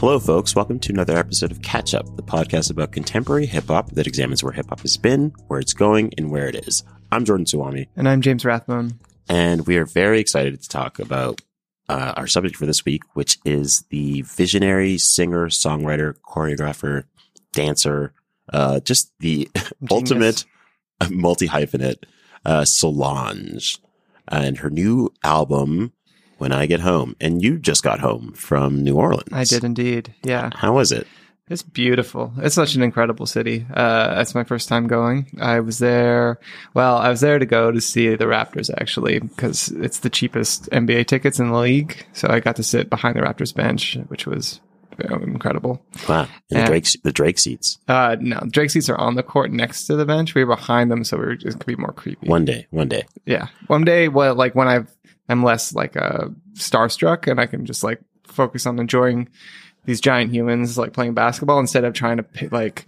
Hello, folks. Welcome to another episode of Catch Up, the podcast about contemporary hip hop that examines where hip hop has been, where it's going, and where it is. I'm Jordan Suwami, And I'm James Rathbone. and we are very excited to talk about uh, our subject for this week, which is the visionary singer, songwriter, choreographer, dancer, uh, just the ultimate multi hyphenate, uh, Solange, and her new album, When I Get Home. And you just got home from New Orleans. I did indeed. Yeah. How was it? It's beautiful. It's such an incredible city. Uh, it's my first time going. I was there. Well, I was there to go to see the Raptors actually, because it's the cheapest NBA tickets in the league. So I got to sit behind the Raptors bench, which was incredible. Wow. And Yeah. the Drake, the Drake seats. Uh, no, Drake seats are on the court next to the bench. We were behind them, so we were just could be more creepy. One day, one day. Yeah. One day, well, like when I've, I'm less like uh, starstruck and I can just like focus on enjoying these giant humans like playing basketball instead of trying to like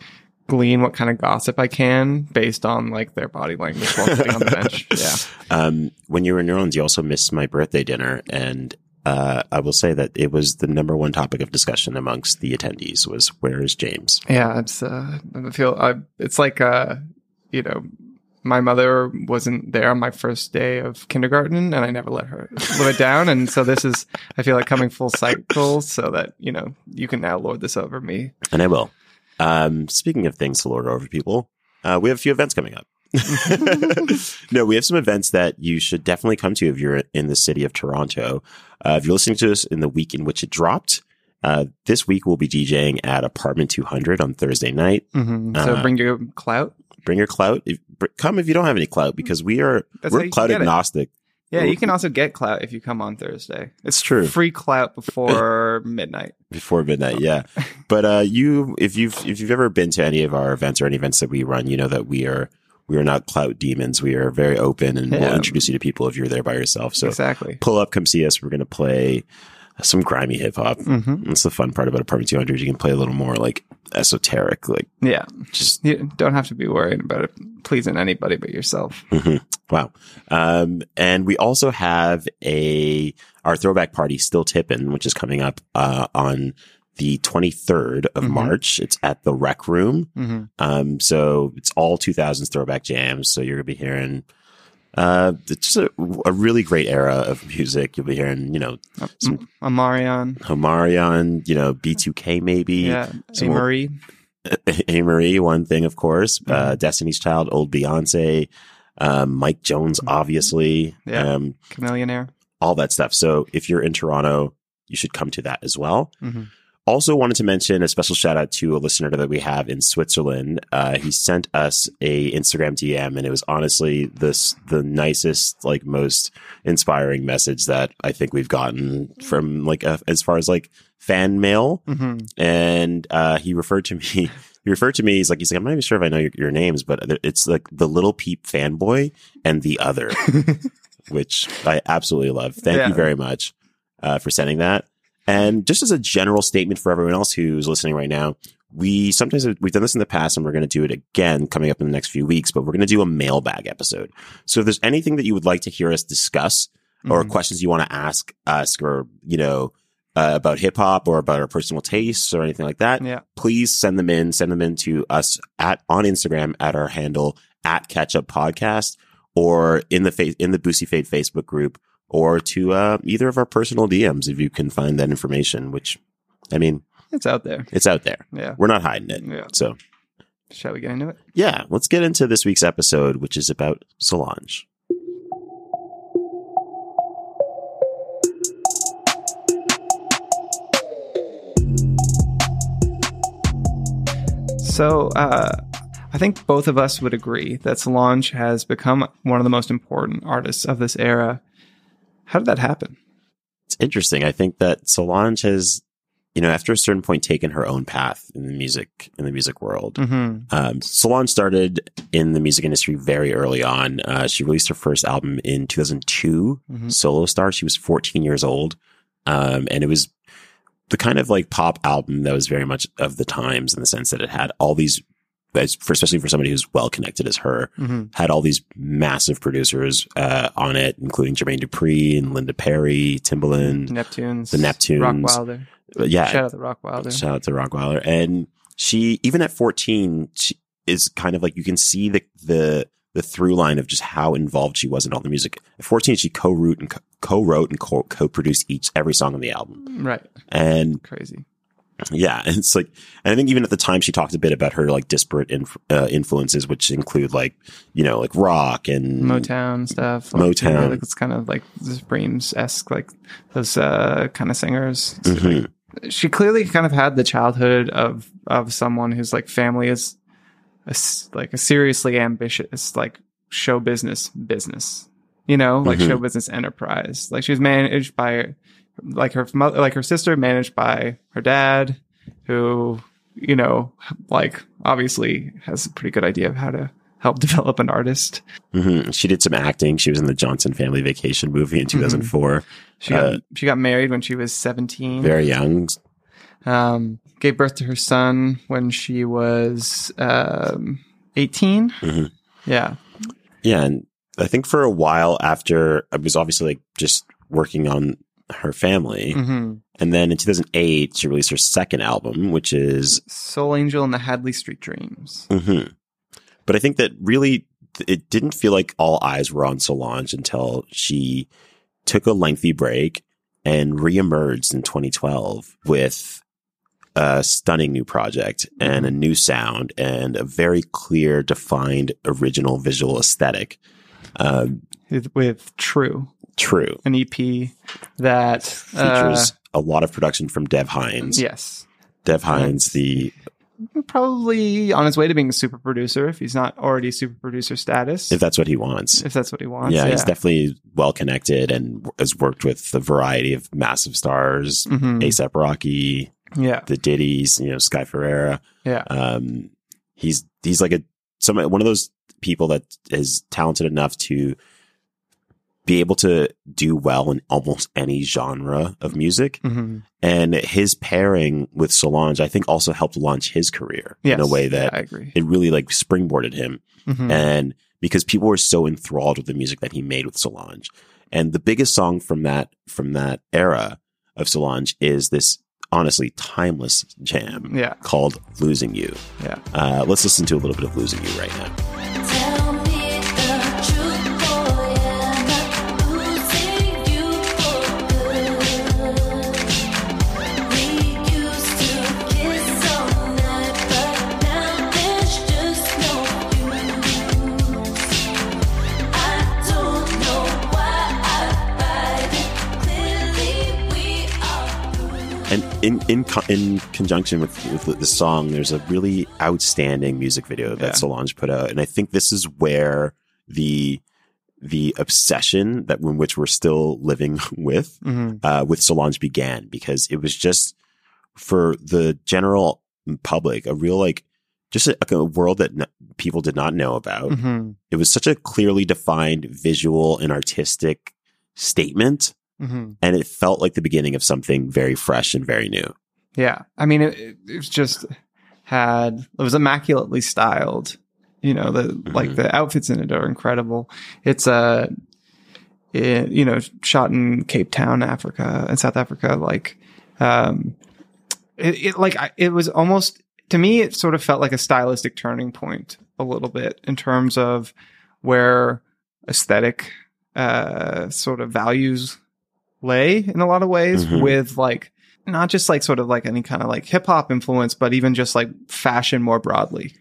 glean what kind of gossip I can based on like their body language while sitting on the bench. Yeah. Um, when you were in New Orleans, you also missed my birthday dinner. And, uh, I will say that it was the number one topic of discussion amongst the attendees was where is James? Yeah. It's, uh, I feel, I, it's like, uh, you know, my mother wasn't there on my first day of kindergarten and I never let her live it down. And so this is, I feel like coming full cycle so that, you know, you can now lord this over me. And I will. Um, speaking of things to lord over people, uh, we have a few events coming up. no, we have some events that you should definitely come to if you're in the city of Toronto. Uh, if you're listening to us in the week in which it dropped, uh, this week we'll be DJing at Apartment 200 on Thursday night. hmm So Uh, bring your clout. Bring your clout. If, br- come if you don't have any clout because we are That's we're clout get it. agnostic. Yeah, you can also get clout if you come on Thursday. It's true. Free clout before midnight. before midnight yeah but uh you if you've if you've ever been to any of our events or any events that we run you know that we are we are not clout demons we are very open and we'll introduce you to people if you're there by yourself so exactly. pull up come see us we're going to play some grimy hip hop hmm that's the fun part about apartment 200 you can play a little more like esoteric like Yeah, just you don't have to be worried about it pleasing anybody but yourself. Mhm. Wow. Um, and we also have a, our throwback party still tipping, which is coming up, uh, on the 23rd of Mhm. March. It's at the rec room. hmm Um, so it's all 2000s throwback jams. So you're going to be hearing, uh, it's just a, a really great era of music. You'll be hearing, you know, Some- Omarion. Homarion, you know, B2K maybe. Yeah, some Amerie. Amerie, one thing, of course. Uh, Mhm. Destiny's Child, old Beyonce, um, Mike Jones, obviously. Yeah. Um, Chamillionaire. all that stuff. So if you're in Toronto, you should come to that as well. hmm Also wanted to mention a special shout out to a listener that we have in Switzerland. Uh, he sent us a Instagram DM and it was honestly this, the nicest, like most inspiring message that I think we've gotten from like, a, as far as like fan mail. hmm And, uh, he referred to me, he referred to me. He's like, he's like, I'm not even sure if I know your, your names, but it's like the little peep fanboy and the other which I absolutely love. Thank Yeah. you very much uh, for sending that. And just as a general statement for everyone else who's listening right now, we sometimes we've done this in the past and we're going to do it again coming up in the next few weeks, but we're going to do a mailbag episode. So if there's anything that you would like to hear us discuss or Mhm. questions you want to ask us or, you know, uh, about hip hop or about our personal tastes or anything like that, Yeah. please send them in. Send them in to us at on Instagram at our handle at Catch Up Podcast or in the face in the Boosie Fade Facebook group or to uh, either of our personal DMs if you can find that information. Which, I mean, It's out there. it's out there. Yeah. We're not hiding it. Yeah. So Shall we get into it? yeah, let's get into this week's episode, which is about Solange. So, uh, I think both of us would agree that Solange has become one of the most important artists of this era. How did that happen? It's interesting. I think that Solange has, you know, after a certain point, taken her own path in the music in the music world. Mm-hmm. Um, Solange started in the music industry very early on. Uh, she released her first album in 2002, Mhm. Solo Star. She was 14 years old. Um, and it was the kind of like pop album that was very much of the times in the sense that it had all these, for, especially for somebody who's well connected as her, Mm-hmm. had all these massive producers uh, on it, including Jermaine Dupri and Linda Perry, Timbaland, Neptunes, The Neptunes. Rockwilder. Yeah, Shout out to Rockwilder. Shout out to Rockwilder. And she, even at 14, she is kind of like, you can see the, the, the through line of just how involved she was in all the music. At 14, she co-wrote and co- co-wrote and co- co-produced each, every song on the album. Right. And Crazy. Yeah, and it's like, and I think even at the time she talked a bit about her like disparate inf- uh, influences, which include like, you know, like rock and Motown stuff. Motown. like it's kind of like the Supremes esque, like those uh, kind of singers. Mhm. like- she clearly kind of had the childhood of of someone whose like family is a like a seriously ambitious like show business business. You know, like Mhm. show business enterprise. Like she was managed by like her mother, like her sister, managed by her dad, who you know, like obviously has a pretty good idea of how to help develop an artist. Mhm. She did some acting. She was in the Johnson Family Vacation movie in 2004. She got Uh, she got married when she was seventeen. Very young. Um, gave birth to her son when she was um, 18. Mhm. Yeah. Yeah, and I think for a while after I was obviously like just working on her family, hmm and then in 2008 she released her second album, which is. Sol-Angel and the Hadley Street Dreams. mhm. But I think that really it didn't feel like all eyes were on Solange until she took a lengthy break and reemerged in 2012 with a stunning new project and a new sound and a very clear, defined, original visual aesthetic. Um, With, with True, true. an EP that features uh, a lot of production from Dev Hynes. yes, Dev Hynes, the probably on his way to being a super producer if he's not already super producer status. if that's what he wants. if that's what he wants. yeah, he's definitely well connected and has worked with a variety of massive stars, Mhm. ASAP Rocky, Yeah. the Diddy's, you know, Sky Ferreira. Yeah. Um, he's he's like a some one of those people that is talented enough to be able to do well in almost any genre of music. hmm And his pairing with Solange, I think, also helped launch his career Yes. in a way that Yeah, I agree. it really like springboarded him. Mhm. And because people were so enthralled with the music that he made with Solange. And the biggest song from that, from that era of Solange is this honestly timeless jam Yeah. called Losing You. Yeah. Uh, let's listen to a little bit of Losing You right now. In in in conjunction with, with the song, there's a really outstanding music video that Yeah. Solange put out, and I think this is where the the obsession that in which we're still living with hmm uh, with Solange began because it was just for the general public a real like just a, a world that n- people did not know about. hmm It was such a clearly defined visual and artistic statement, hmm and it felt like the beginning of something very fresh and very new. Yeah, I mean, it, it was just had it was immaculately styled. You know, the like Mhm. the outfits in it are incredible. It's uh, it, you know, shot in Cape Town, Africa, in South Africa. Like, um, it, it like I, it was almost to me, it sort of felt like a stylistic turning point a little bit in terms of where aesthetic uh sort of values lay in a lot of ways Mhm. with like not just like sort of like any kind of like hip hop influence, but even just like fashion more broadly.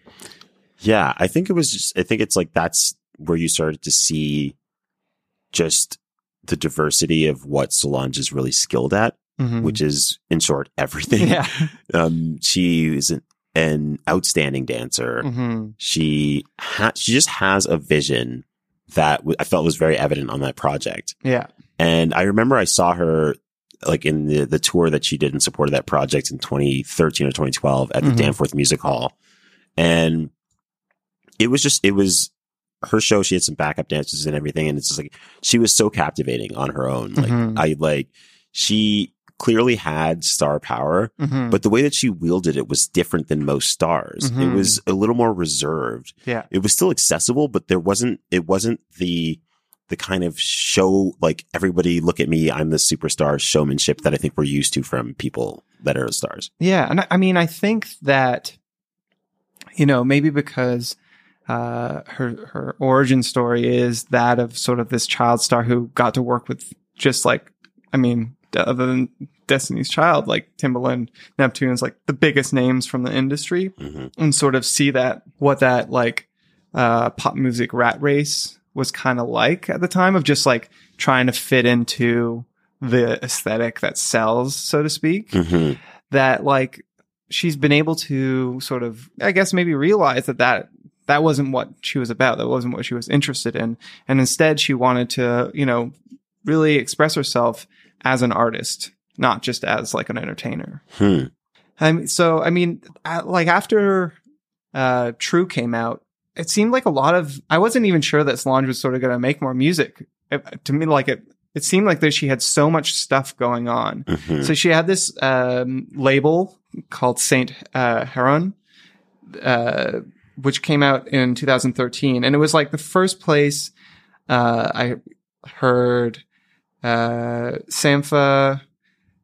Yeah, I think it was just, I think it's like that's where you started to see just the diversity of what Solange is really skilled at, which is in short, everything. yeah. Um, she is an, an outstanding dancer. hmm She ha- she just has a vision that w- I felt was very evident on that project. Yeah. And I remember I saw her like in the, the tour that she did in support of that project in 2013 or 2012 at the Mhm. Danforth Music Hall. And it was just, it was her show. She had some backup dancers and everything. And it's just like, she was so captivating on her own. Like Mhm. I like, she clearly had star power, hmm but the way that she wielded it was different than most stars. It Mhm. was a little more reserved yeah. it was still accessible, but there wasn't, it wasn't the, the kind of show, like everybody look at me, I'm the superstar showmanship that I think we're used to from people that are stars. Yeah, and I, I mean, I think that you know maybe because uh, her her origin story is that of sort of this child star who got to work with just like I mean, other than Destiny's Child, like Timbaland, Neptune's like the biggest names from the industry, hmm and sort of see that what that like uh, pop music rat race was kind of like at the time of just like trying to fit into the aesthetic that sells, so to speak. Hmm that like she's been able to sort of i guess maybe realize that that that wasn't what she was about that wasn't what she was interested in. And instead she wanted to you know really express herself as an artist not just as like an entertainer. Hmm. I mean, so I mean, like after uh, True came out, it seemed like a lot of. I wasn't even sure that Solange was sort of going to make more music. It, to me, like it, it seemed like that she had so much stuff going on. hmm So she had this um, label called Saint uh, Heron, uh, which came out in 2013, and it was like the first place uh, I heard uh, Sampha.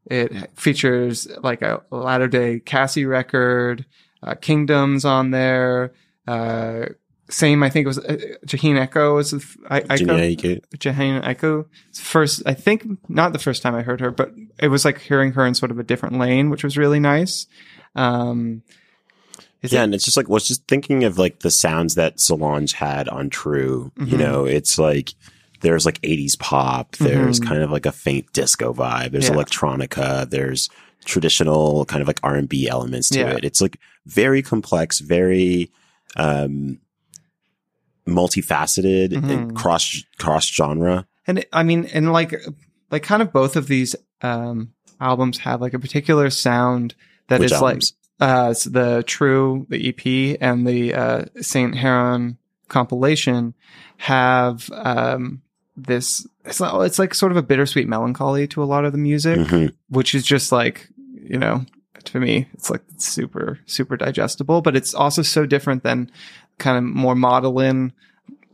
It features like a latter day Cassie record, uh, Kingdoms on there. Uh, same, I think it was uh, Jhené Aiko was the f- I, Aiko. Virginia, Jhené Aiko. First, I think not the first time I heard her, but it was like hearing her in sort of a different lane, which was really nice. Um, yeah, it- and it's just like was just thinking of like the sounds that Solange had on True. You Mhm. know, it's like there's like 80s pop. There's Mhm. kind of like a faint disco vibe. There's Yeah. electronica. There's traditional kind of like R and B elements to Yeah. it. It's like very complex, very um multifaceted Mhm. and cross cross genre. and I mean, and like, like kind of both of these um, albums have like a particular sound that is Which like albums? uh, it's the True, the EP, and the uh, Saint Heron compilation have um, this. It's like, it's like sort of a bittersweet melancholy to a lot of the music, Mhm. which is just like you know, to me, it's like super super digestible, but it's also so different than kind of more modeling.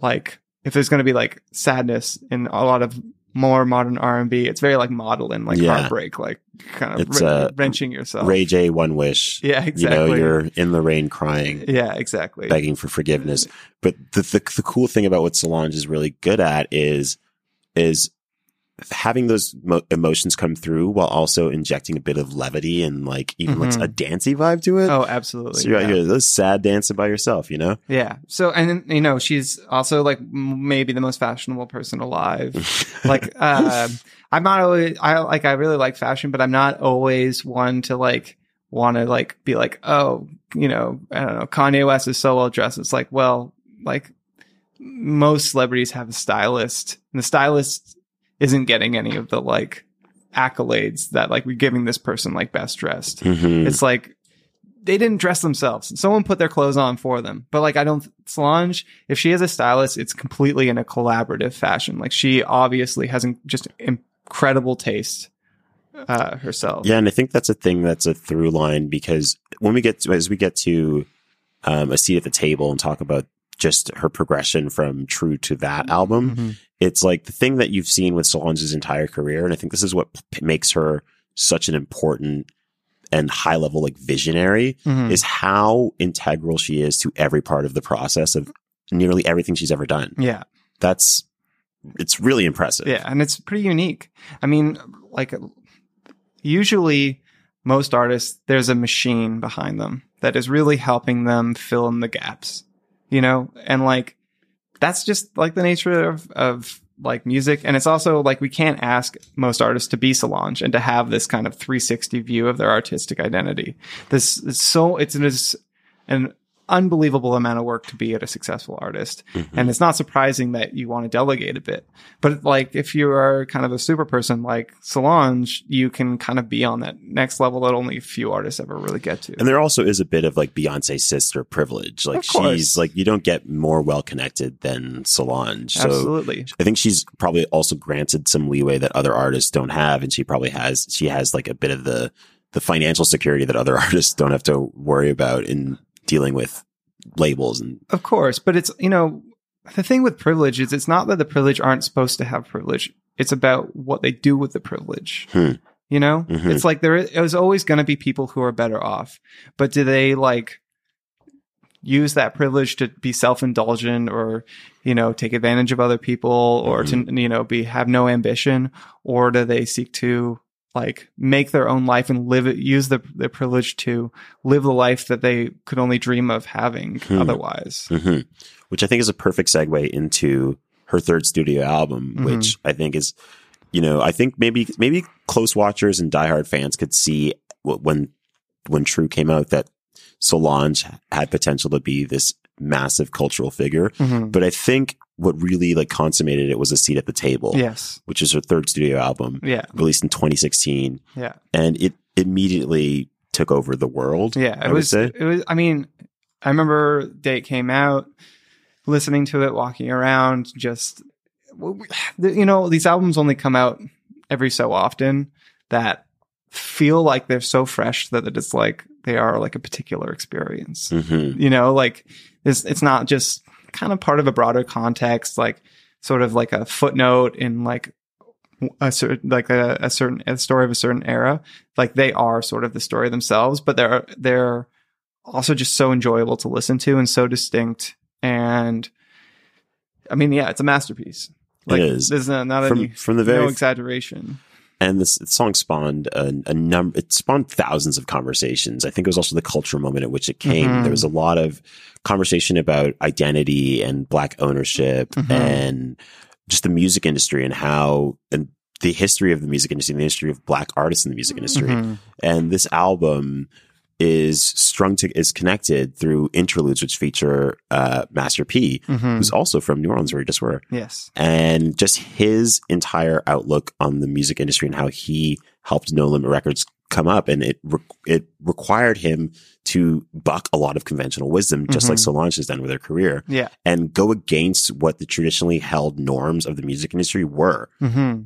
Like if there's going to be like sadness in a lot of more modern R and B, it's very like modeling, like Yeah. heartbreak, like kind of wren- uh, wrenching yourself. Ray J, One Wish. Yeah, You exactly. know, you're in the rain crying. yeah, exactly. begging for forgiveness. But the, the the cool thing about what Solange is really good at is is having those mo- emotions come through while also injecting a bit of levity and like even Mhm. like a dancey vibe to it. Oh, absolutely. so you're out yeah. here, this sad dancing by yourself, you know? Yeah. So, and you know, she's also like maybe the most fashionable person alive. like, uh, I'm not always, I like, I really like fashion, but I'm not always one to like, want to like be like, oh, you know, I don't know, Kanye West is so well dressed. It's like, well, like most celebrities have a stylist and the stylist isn't getting any of the like accolades that like we're giving this person like best dressed. Mhm. It's like they didn't dress themselves. Someone put their clothes on for them. But like I don't Solange, if she has a stylist, it's completely in a collaborative fashion. Like she obviously has in- just incredible taste uh herself. Yeah, and I think that's a thing that's a through line because when we get to, as we get to um, a seat at the table and talk about just her progression from True to that album, Mhm. it's like the thing that you've seen with Solange's entire career, and I think this is what p- makes her such an important and high level like visionary Mhm. is how integral she is to every part of the process of nearly everything she's ever done. Yeah. That's it's really impressive. Yeah, and it's pretty unique. I mean, like usually most artists there's a machine behind them that is really helping them fill in the gaps. You know? And like that's just like the nature of of like music and it's also like we can't ask most artists to be Solange and to have this kind of 360 view of their artistic identity. This is so it's an, an unbelievable amount of work to be at a successful artist. Mhm. And it's not surprising that you want to delegate a bit. But like if you are kind of a super person like Solange, you can kind of be on that next level that only a few artists ever really get to. And there also is a bit of like Beyonce sister privilege. Like she's like you don't get more well connected than Solange. So Absolutely. I think she's probably also granted some leeway that other artists don't have, and she probably has she has like a bit of the the financial security that other artists don't have to worry about in dealing with labels and Of course, but it's you know the thing with privilege is it's not that the privilege aren't supposed to have privilege. It's about what they do with the privilege. Hmm. You know, Mhm. it's like there is always going to be people who are better off, but do they like use that privilege to be self-indulgent or you know take advantage of other people or to you know be have no ambition or do they seek to like make their own life and live it use the their privilege to live the life that they could only dream of having Hmm. otherwise hmm Which I think is a perfect segue into her third studio album, Mhm. which I think is, you know, I think maybe maybe close watchers and diehard fans could see when when True came out that Solange had potential to be this massive cultural figure. Mhm. But I think what really like consummated it was a seat at the table, yes which is her third studio album, yeah released in 2016, yeah and it immediately took over the world. Yeah, it I was. It was. I mean, I remember the day it came out, listening to it, walking around, just you know, these albums only come out every so often that feel like they're so fresh that it's like they are like a particular experience. hmm You know, like it's it's not just kind of part of a broader context, like sort of like a footnote in like a certain like a, a certain a story of a certain era. Like they are sort of the story themselves, but they're they're also just so enjoyable to listen to and so distinct. And I mean, yeah, it's a masterpiece. Like is. there's not, not From any from the very no exaggeration. And this song spawned a, a number it spawned thousands of conversations i think it was also the cultural moment at which it came Mhm. there was a lot of conversation about identity and black ownership Mhm. and just the music industry and how and the history of the music industry and the history of black artists in the music industry Mhm. and this album is strung to is connected through interludes which feature uh master p Mhm. who's also from new orleans where we just were Yes. and just his entire outlook on the music industry and how he helped No Limit Records come up, and it re- it required him to buck a lot of conventional wisdom, just like Mhm. Solange has done with her career, Yeah. and go against what the traditionally held norms of the music industry were. hmm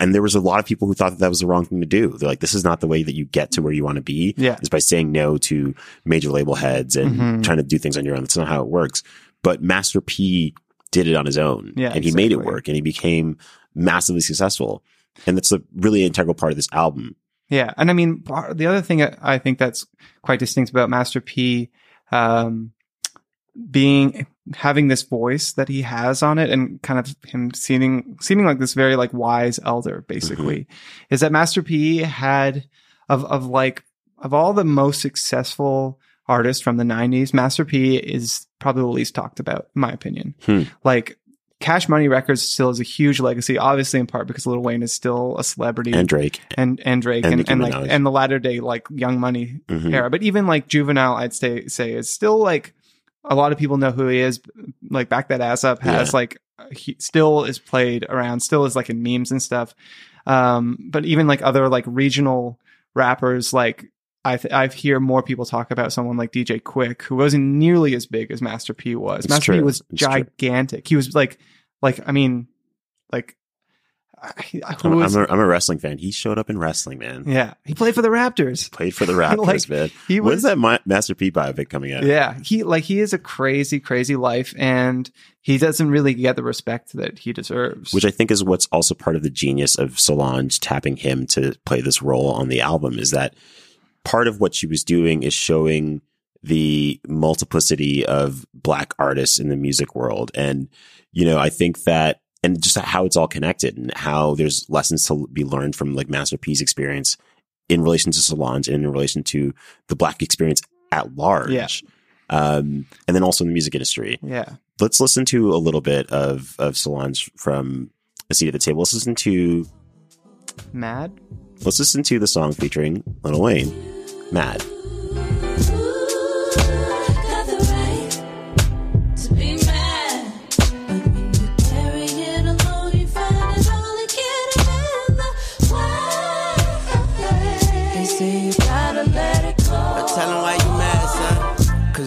And there was a lot of people who thought that that was the wrong thing to do. They're like, "This is not the way that you get to where you want to be." Yeah. is by saying no to major label heads and Mhm. trying to do things on your own. That's not how it works. But Master P did it on his own. Yeah, and he made it work and he became massively successful. And that's a really integral part of this album. Yeah, and I mean the other thing I think that's quite distinct about Master P, um, being having this voice that he has on it, and kind of him seeming seeming like this very like wise elder, basically, is that Master P had of of like of all the most successful artists from the '90s, Master P is probably the least talked about, in my opinion. Hmm. Like. Cash Money Records still has a huge legacy, obviously in part because Lil Wayne is still a celebrity And Drake. and and Drake And and, and, like and the latter day like Young Money Mhm. era. But even like Juvenile, I'd say say is still like a lot of people know who he is. Like back that ass up has Yeah. like he still is played around, still is like in memes and stuff. Um, but even like other like regional rappers, like I th- I hear more people talk about someone like DJ Quik, who wasn't nearly as big as Master P was. It's Master P was It's true. gigantic. He was like like I mean like. I- Who I'm, was, I'm, a, I'm a wrestling fan. He showed up in wrestling, man. yeah, he played for the Raptors. Played for the Raptors, Like, man. He When's was that Ma- Master P biopic coming out? Yeah, he like he is a crazy, crazy life, and he doesn't really get the respect that he deserves. Which I think is what's also part of the genius of Solange tapping him to play this role on the album is that part of what she was doing is showing the multiplicity of black artists in the music world. And, you know, I think that, and just how it's all connected and how there's lessons to be learned from like Master P's experience in relation to salons and in relation to the black experience at large. Yeah. Um, and then also in the music industry yeah, let's listen to a little bit of of Solange from a seat at the table. Let's listen to mad. let's listen to the song featuring Lil Wayne, "Mad."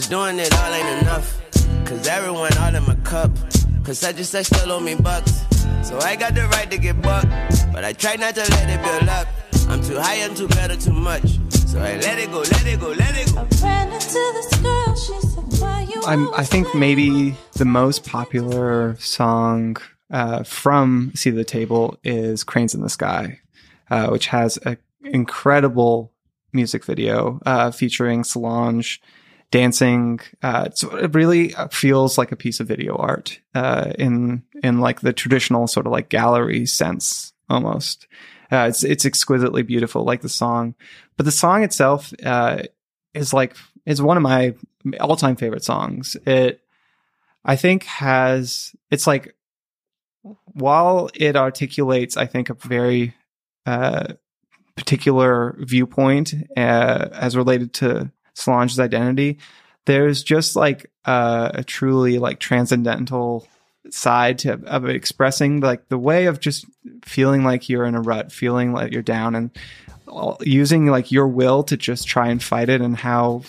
Doing it all ain't enough. Cause everyone all in my cup. Cause such and such still owe me bucks. So I got the right to get bucked. But I try not to let it build up. I'm too high, I'm too better, too much. So I let it go, let it go, let it go. I ran into this girl, she said, Why you I'm, I think maybe the most popular song uh, from See the Table is Cranes in the Sky, uh, which has an incredible music video uh, featuring Solange dancing. Uh, so it really feels like a piece of video art uh, in in like the traditional sort of like gallery sense almost. Uh, it's it's exquisitely beautiful, like the song, but the song itself uh, is like is one of my all time favorite songs. It I think has it's like while it articulates, I think a very uh, particular viewpoint uh, as related to Solange's identity. There's just like uh, a truly like transcendental side to of expressing like the way of just feeling like you're in a rut, feeling like you're down, and using like your will to just try and fight it, and how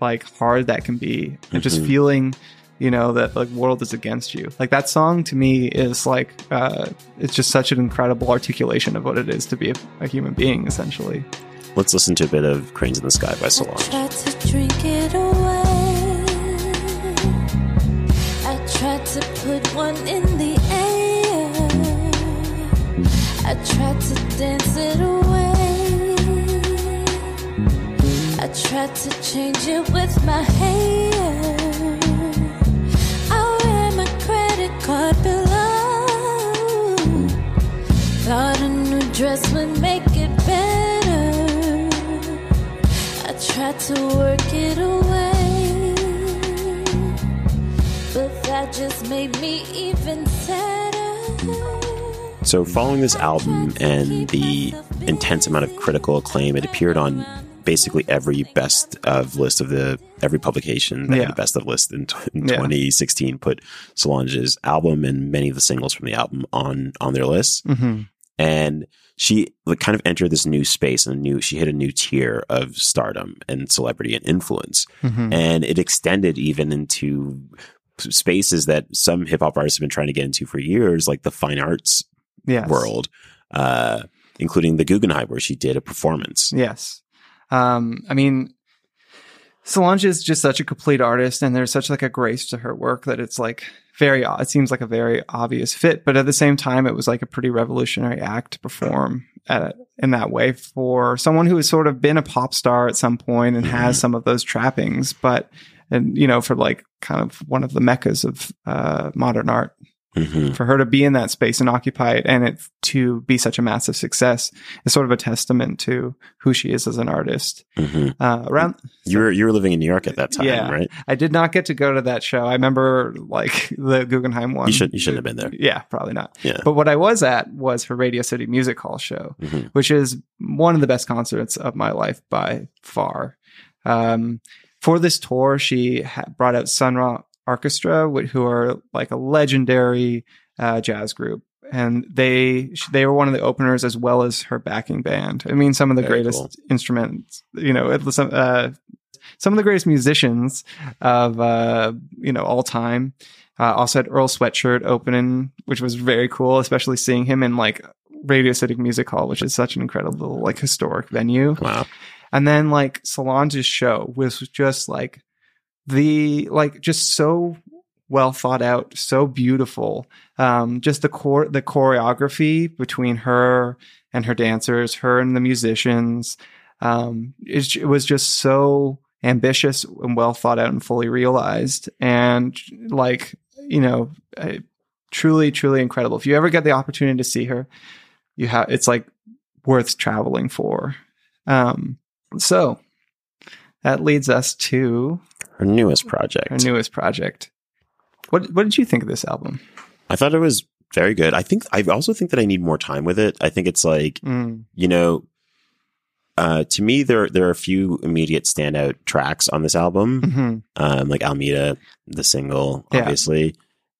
like hard that can be, and just Mhm. feeling. You know that the world is against you. Like that song to me is like uh, it's just such an incredible articulation of what it is to be a, a human being, essentially. Let's listen to a bit of Cranes in the Sky by Solange. I tried to put one in the air. I tried to dance it away. I tried to change it with my hair. Oh, I wear my credit card below. Oh, Thought a new dress would tried to work it away, but that just made me even sadder. So, following this album and the intense amount of critical acclaim, it appeared on basically every best of list of the every publication that had Yeah. the best of list in, t- in Yeah. 2016 put Solange's album and many of the singles from the album on on their lists. Mm-hmm. And she like kind of entered this new space and a new she hit a new tier of stardom and celebrity and influence Mm-hmm. and it extended even into spaces that some hip hop artists have been trying to get into for years like the fine arts Yes. world uh including the Guggenheim where she did a performance Yes. Um, I mean, Solange is just such a complete artist, and there's such like a grace to her work that it's like very. It seems like a very obvious fit, but at the same time, it was like a pretty revolutionary act to perform at, in that way for someone who has sort of been a pop star at some point and has some of those trappings, but and you know, for like kind of one of the meccas of uh, modern art hmm for her to be in that space and occupy it and it to be such a massive success is sort of a testament to who she is as an artist. hmm Uh, around, you were you were living in New York at that time Yeah. right I did not get to go to that show. I remember like the Guggenheim one. you should you shouldn't have been there Yeah, probably not. yeah But what I was at was her Radio City Music Hall show, Mhm. which is one of the best concerts of my life by far. Um, for this tour, she ha- brought out Sun Ra Arkestra, who are like a legendary uh, jazz group. And they they were one of the openers as well as her backing band. I mean, some of the Very greatest cool. instruments, you know, it- some uh, some of the greatest musicians of uh, you know all time. Uh, also had Earl Sweatshirt opening, which was very cool, especially seeing him in like Radio City Music Hall, which is such an incredible like historic venue. wow And then like Solange's show was just like the like just so well thought out, so beautiful. Um, just the core the choreography between her and her dancers, her and the musicians. Um, it, it was just so ambitious and well thought out and fully realized, and like you know, uh, truly, truly incredible. If you ever get the opportunity to see her, you have it's like worth traveling for. Um, so that leads us to her newest project our newest project. What what did you think of this album? I thought it was very good I think I also think that I need more time with it I think it's like Mm, you know, uh, to me, there there are a few immediate standout tracks on this album, mhm, um, like Almeda, the single, Yeah. obviously,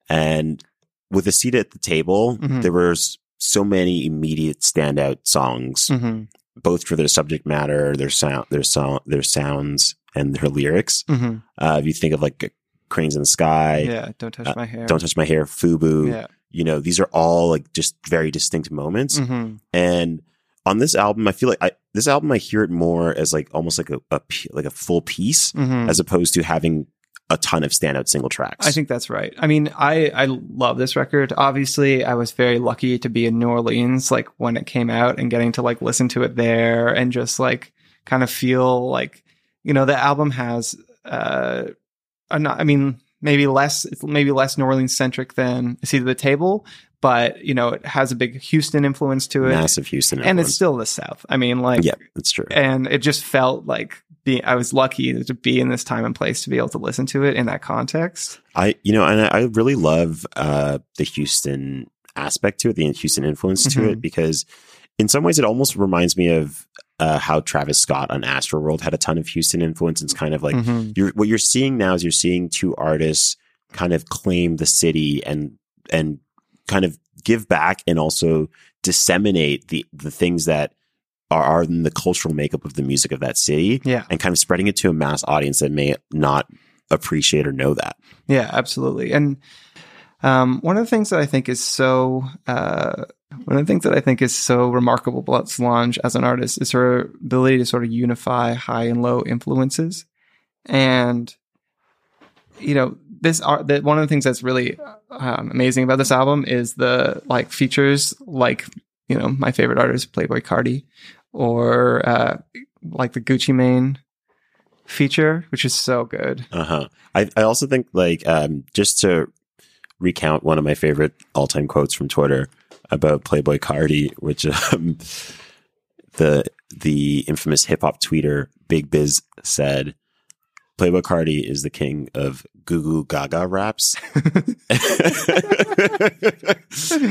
and with a seat at the table, Mhm. there was so many immediate standout songs, mhm, both for their subject matter, their sound, their song, their sounds, and her lyrics. mhm. Uh, if you think of like Cranes in the Sky, Yeah, don't touch uh, my hair. Don't Touch My Hair, Fubu, Yeah. you know, these are all like just very distinct moments. mhm, And on this album, I feel like I, this album, I hear it more as like almost like a, a like a full piece, mhm. as opposed to having a ton of standout single tracks. I think that's right. I mean, I I love this record. Obviously, I was very lucky to be in New Orleans like when it came out and getting to like listen to it there and just like kind of feel like you know the album has uh a not, I mean maybe less it's maybe less New Orleans centric than See to the Table, but you know it has a big Houston influence to it, massive Houston, and it's still the South. I mean, like yeah, that's true. and it just felt like being I was lucky to be in this time and place to be able to listen to it in that context. I, you know, and I, I really love uh, the Houston aspect to it, the Houston influence to Mhm. it, because in some ways it almost reminds me of uh, how Travis Scott on Astroworld had a ton of Houston influence. It's kind of like Mhm. you're what you're seeing now is you're seeing two artists kind of claim the city and and kind of give back and also disseminate the the things that are, are in the cultural makeup of the music of that city Yeah. and kind of spreading it to a mass audience that may not appreciate or know that. Yeah, absolutely. And um, one of the things that I think is so uh, one of the things that I think is so remarkable about Solange as an artist is her ability to sort of unify high and low influences. And you know, this art that one of the things that's really um, amazing about this album is the like features like you know my favorite artist Playboi Carti or uh, like the Gucci Mane feature, which is so good. Uh huh. I, I also think like um, just to recount one of my favorite all time quotes from Twitter about Playboi Carti, which um, the the infamous hip hop tweeter Big Biz said, "Playboi Carti is the king of goo goo gaga raps,"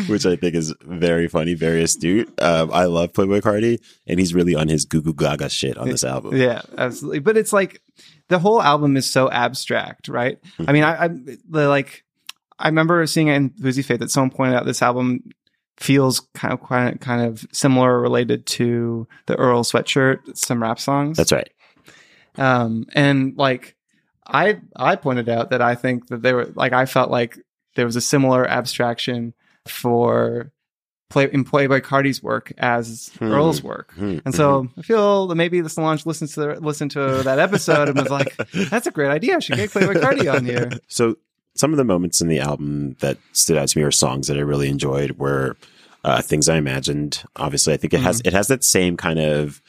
which I think is very funny, very astute. Um, I love Playboi Carti, and he's really on his goo goo gaga shit on this album. Yeah, absolutely. But it's like the whole album is so abstract, right? I mean, I, I the, like I remember seeing it in Boosie Fade that someone pointed out this album feels kind of quite kind of similar related to the Earl sweatshirt, some rap songs. That's right. Um, and like I I pointed out that I think that they were like I felt like there was a similar abstraction for play in Playboi Carti's work as Hmm. Earl's work. Hmm, And so I feel that maybe the Solange listens to the, listened to that episode and was like, "That's a great idea. I should get Playboi Carti on here." So some of the moments in the album that stood out to me or songs that I really enjoyed were uh, things I imagined. Obviously, I think it has it has that same kind of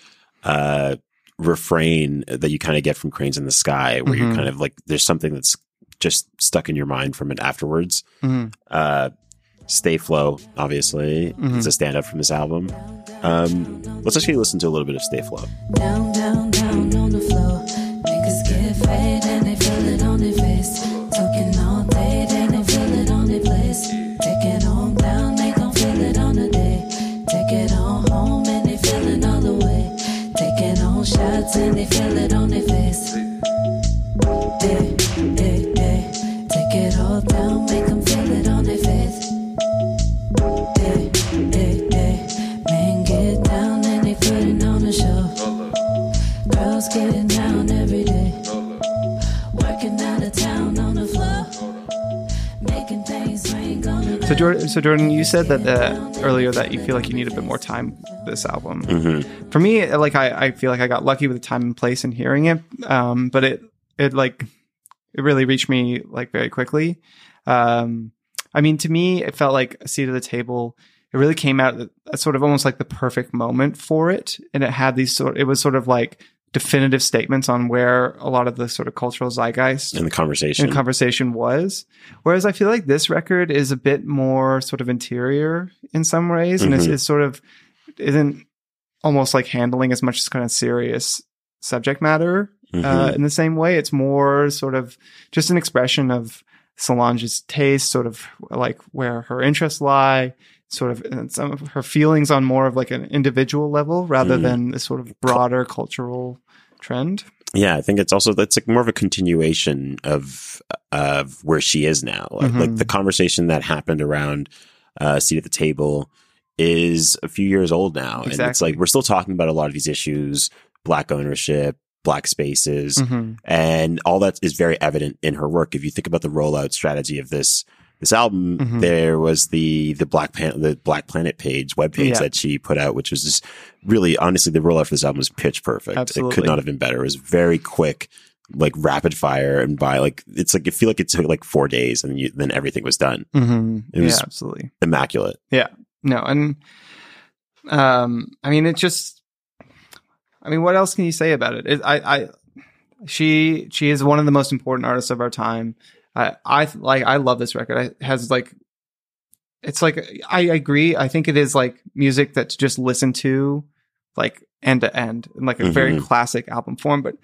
uh, refrain that you kind of get from Cranes in the Sky, where you're Mhm. kind of like there's something that's just stuck in your mind from it afterwards. Mhm. Uh, Stay Flo, obviously, Mhm. is a stand up from this album. Um, let's actually listen to a little bit of Stay Flo. Down, down, down and they feel it So Jordan, so Jordan, you said that uh, earlier that you feel like you need a bit more time with this album. Mm-hmm. For me, like I, I feel like I got lucky with the time and place and hearing it, um, but it it like it really reached me like very quickly. Um, I mean, to me, it felt like a seat at the table. It really came out at at sort of almost like the perfect moment for it, and it had these sort. It was sort of like definitive statements on where a lot of the sort of cultural zeitgeist In the conversation. in conversation was. Whereas I feel like this record is a bit more sort of interior in some ways, and it's, Mhm. it's sort of isn't almost like handling as much as kind of serious subject matter Mhm. uh, in the same way. It's more sort of just an expression of Solange's taste, sort of like where her interests lie. Sort of some of her feelings on more of like an individual level rather Mhm. than this sort of broader cultural trend. Yeah, I think it's also that's like more of a continuation of of where she is now. Like, Mhm. like the conversation that happened around uh, seat at the table is a few years old now, and it's like we're still talking about a lot of these issues: black ownership, black spaces, Mhm. and all that is very evident in her work. If you think about the rollout strategy of this this album, Mhm. there was the the Black Pan- the Black Planet page web page Yeah. that she put out, which was just really honestly the rollout for this album was pitch perfect. It could not have been better. It was very quick, like rapid fire and by like it's like I feel like it took like four days and you, then everything was done. hmm It was- yeah, absolutely. Immaculate. Yeah, no, and um, I mean, it just, I mean, what else can you say about it? it I, I, she, she is one of the most important artists of our time. I, I like, I love this record. It has like, it's like, I agree. I think it is like music that's just listened to, like end to end, in like a very Mhm. classic album form. But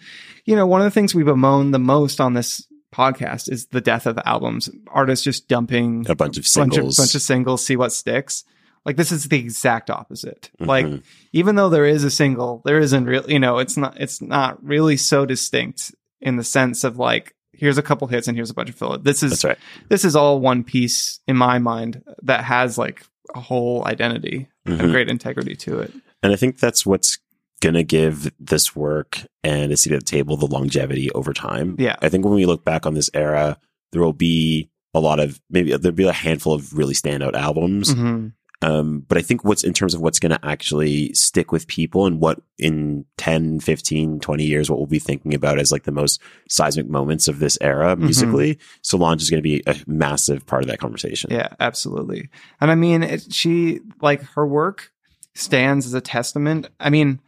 you know, one of the things we bemoan the most on this podcast is the death of albums. Artists just dumping A bunch of bunch singles. of bunch of singles, see what sticks. Like this is the exact opposite. Like Mhm. even though there is a single, there isn't real. You know, it's not. It's not really so distinct in the sense of like here's a couple hits and here's a bunch of filler. This is right. this is all one piece in my mind that has like a whole identity Mhm. and great integrity to it. And I think that's what's going to give this work and a seat at the table the longevity over time. Yeah. I think when we look back on this era, there will be a lot of maybe there'll be a handful of really standout albums. Mhm. Um, but I think what's in terms of what's going to actually stick with people and what in 10, 15, 20 years, what we'll be thinking about as like the most seismic moments of this era Mm-hmm. musically, Solange is going to be a massive part of that conversation. Yeah, absolutely. And I mean, it, she like her work stands as a testament. I mean,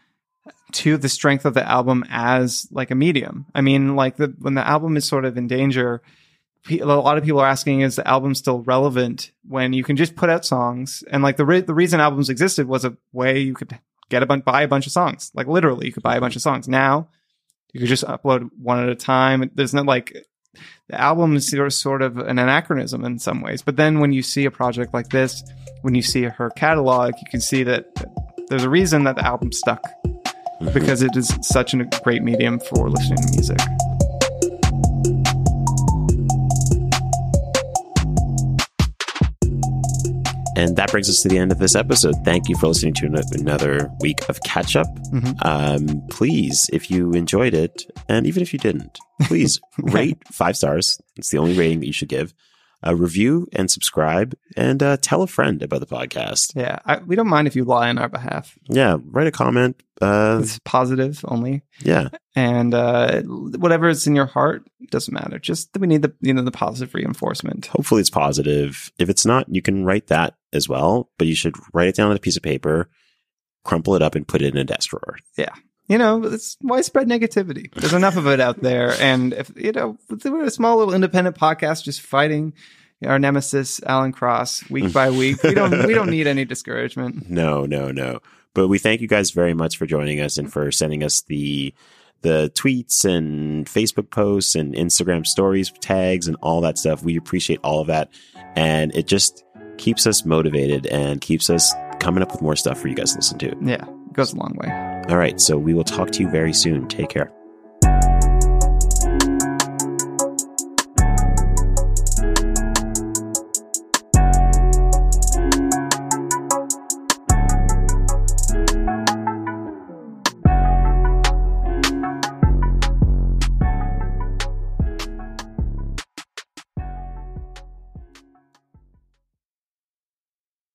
to the strength of the album as like a medium. I mean, like the when the album is sort of in danger, a lot of people are asking, is the album still relevant when you can just put out songs? And like the re- the reason albums existed was a way you could get a bunch, buy a bunch of songs. Like literally, you could buy a bunch of songs. Now you could just upload one at a time. There's not like the album is sort of- an anachronism in some ways. But then when you see a project like this, when you see her catalog, you can see that there's a reason that the album stuck Mhm. because it is such a great medium for listening to music. And that brings us to the end of this episode. Thank you for listening to another week of catch up. Mhm. Um, please, if you enjoyed it, and even if you didn't, please rate five stars. It's the only rating that you should give. Uh, review and subscribe, and uh, tell a friend about the podcast. Yeah, I, we don't mind if you lie on our behalf. Yeah, write a comment. Uh, It's positive only, yeah, and uh, whatever is in your heart doesn't matter. Just we need the you know the positive reinforcement. hopefully it's positive. If it's not, you can write that as well, but you should write it down on a piece of paper, crumple it up, and put it in a desk drawer. You know, it's widespread negativity. There's enough of it out there. And if, you know, we're a small little independent podcast just fighting our nemesis, Alan Cross, week by week. We don't, we don't need any discouragement. No, no, no. But we thank you guys very much for joining us and for sending us the the tweets and Facebook posts and Instagram stories, tags, and all that stuff. We appreciate all of that, and it just keeps us motivated and keeps us coming up with more stuff for you guys to listen to. Yeah, it goes a long way. All right, so we will talk to you very soon. Take care.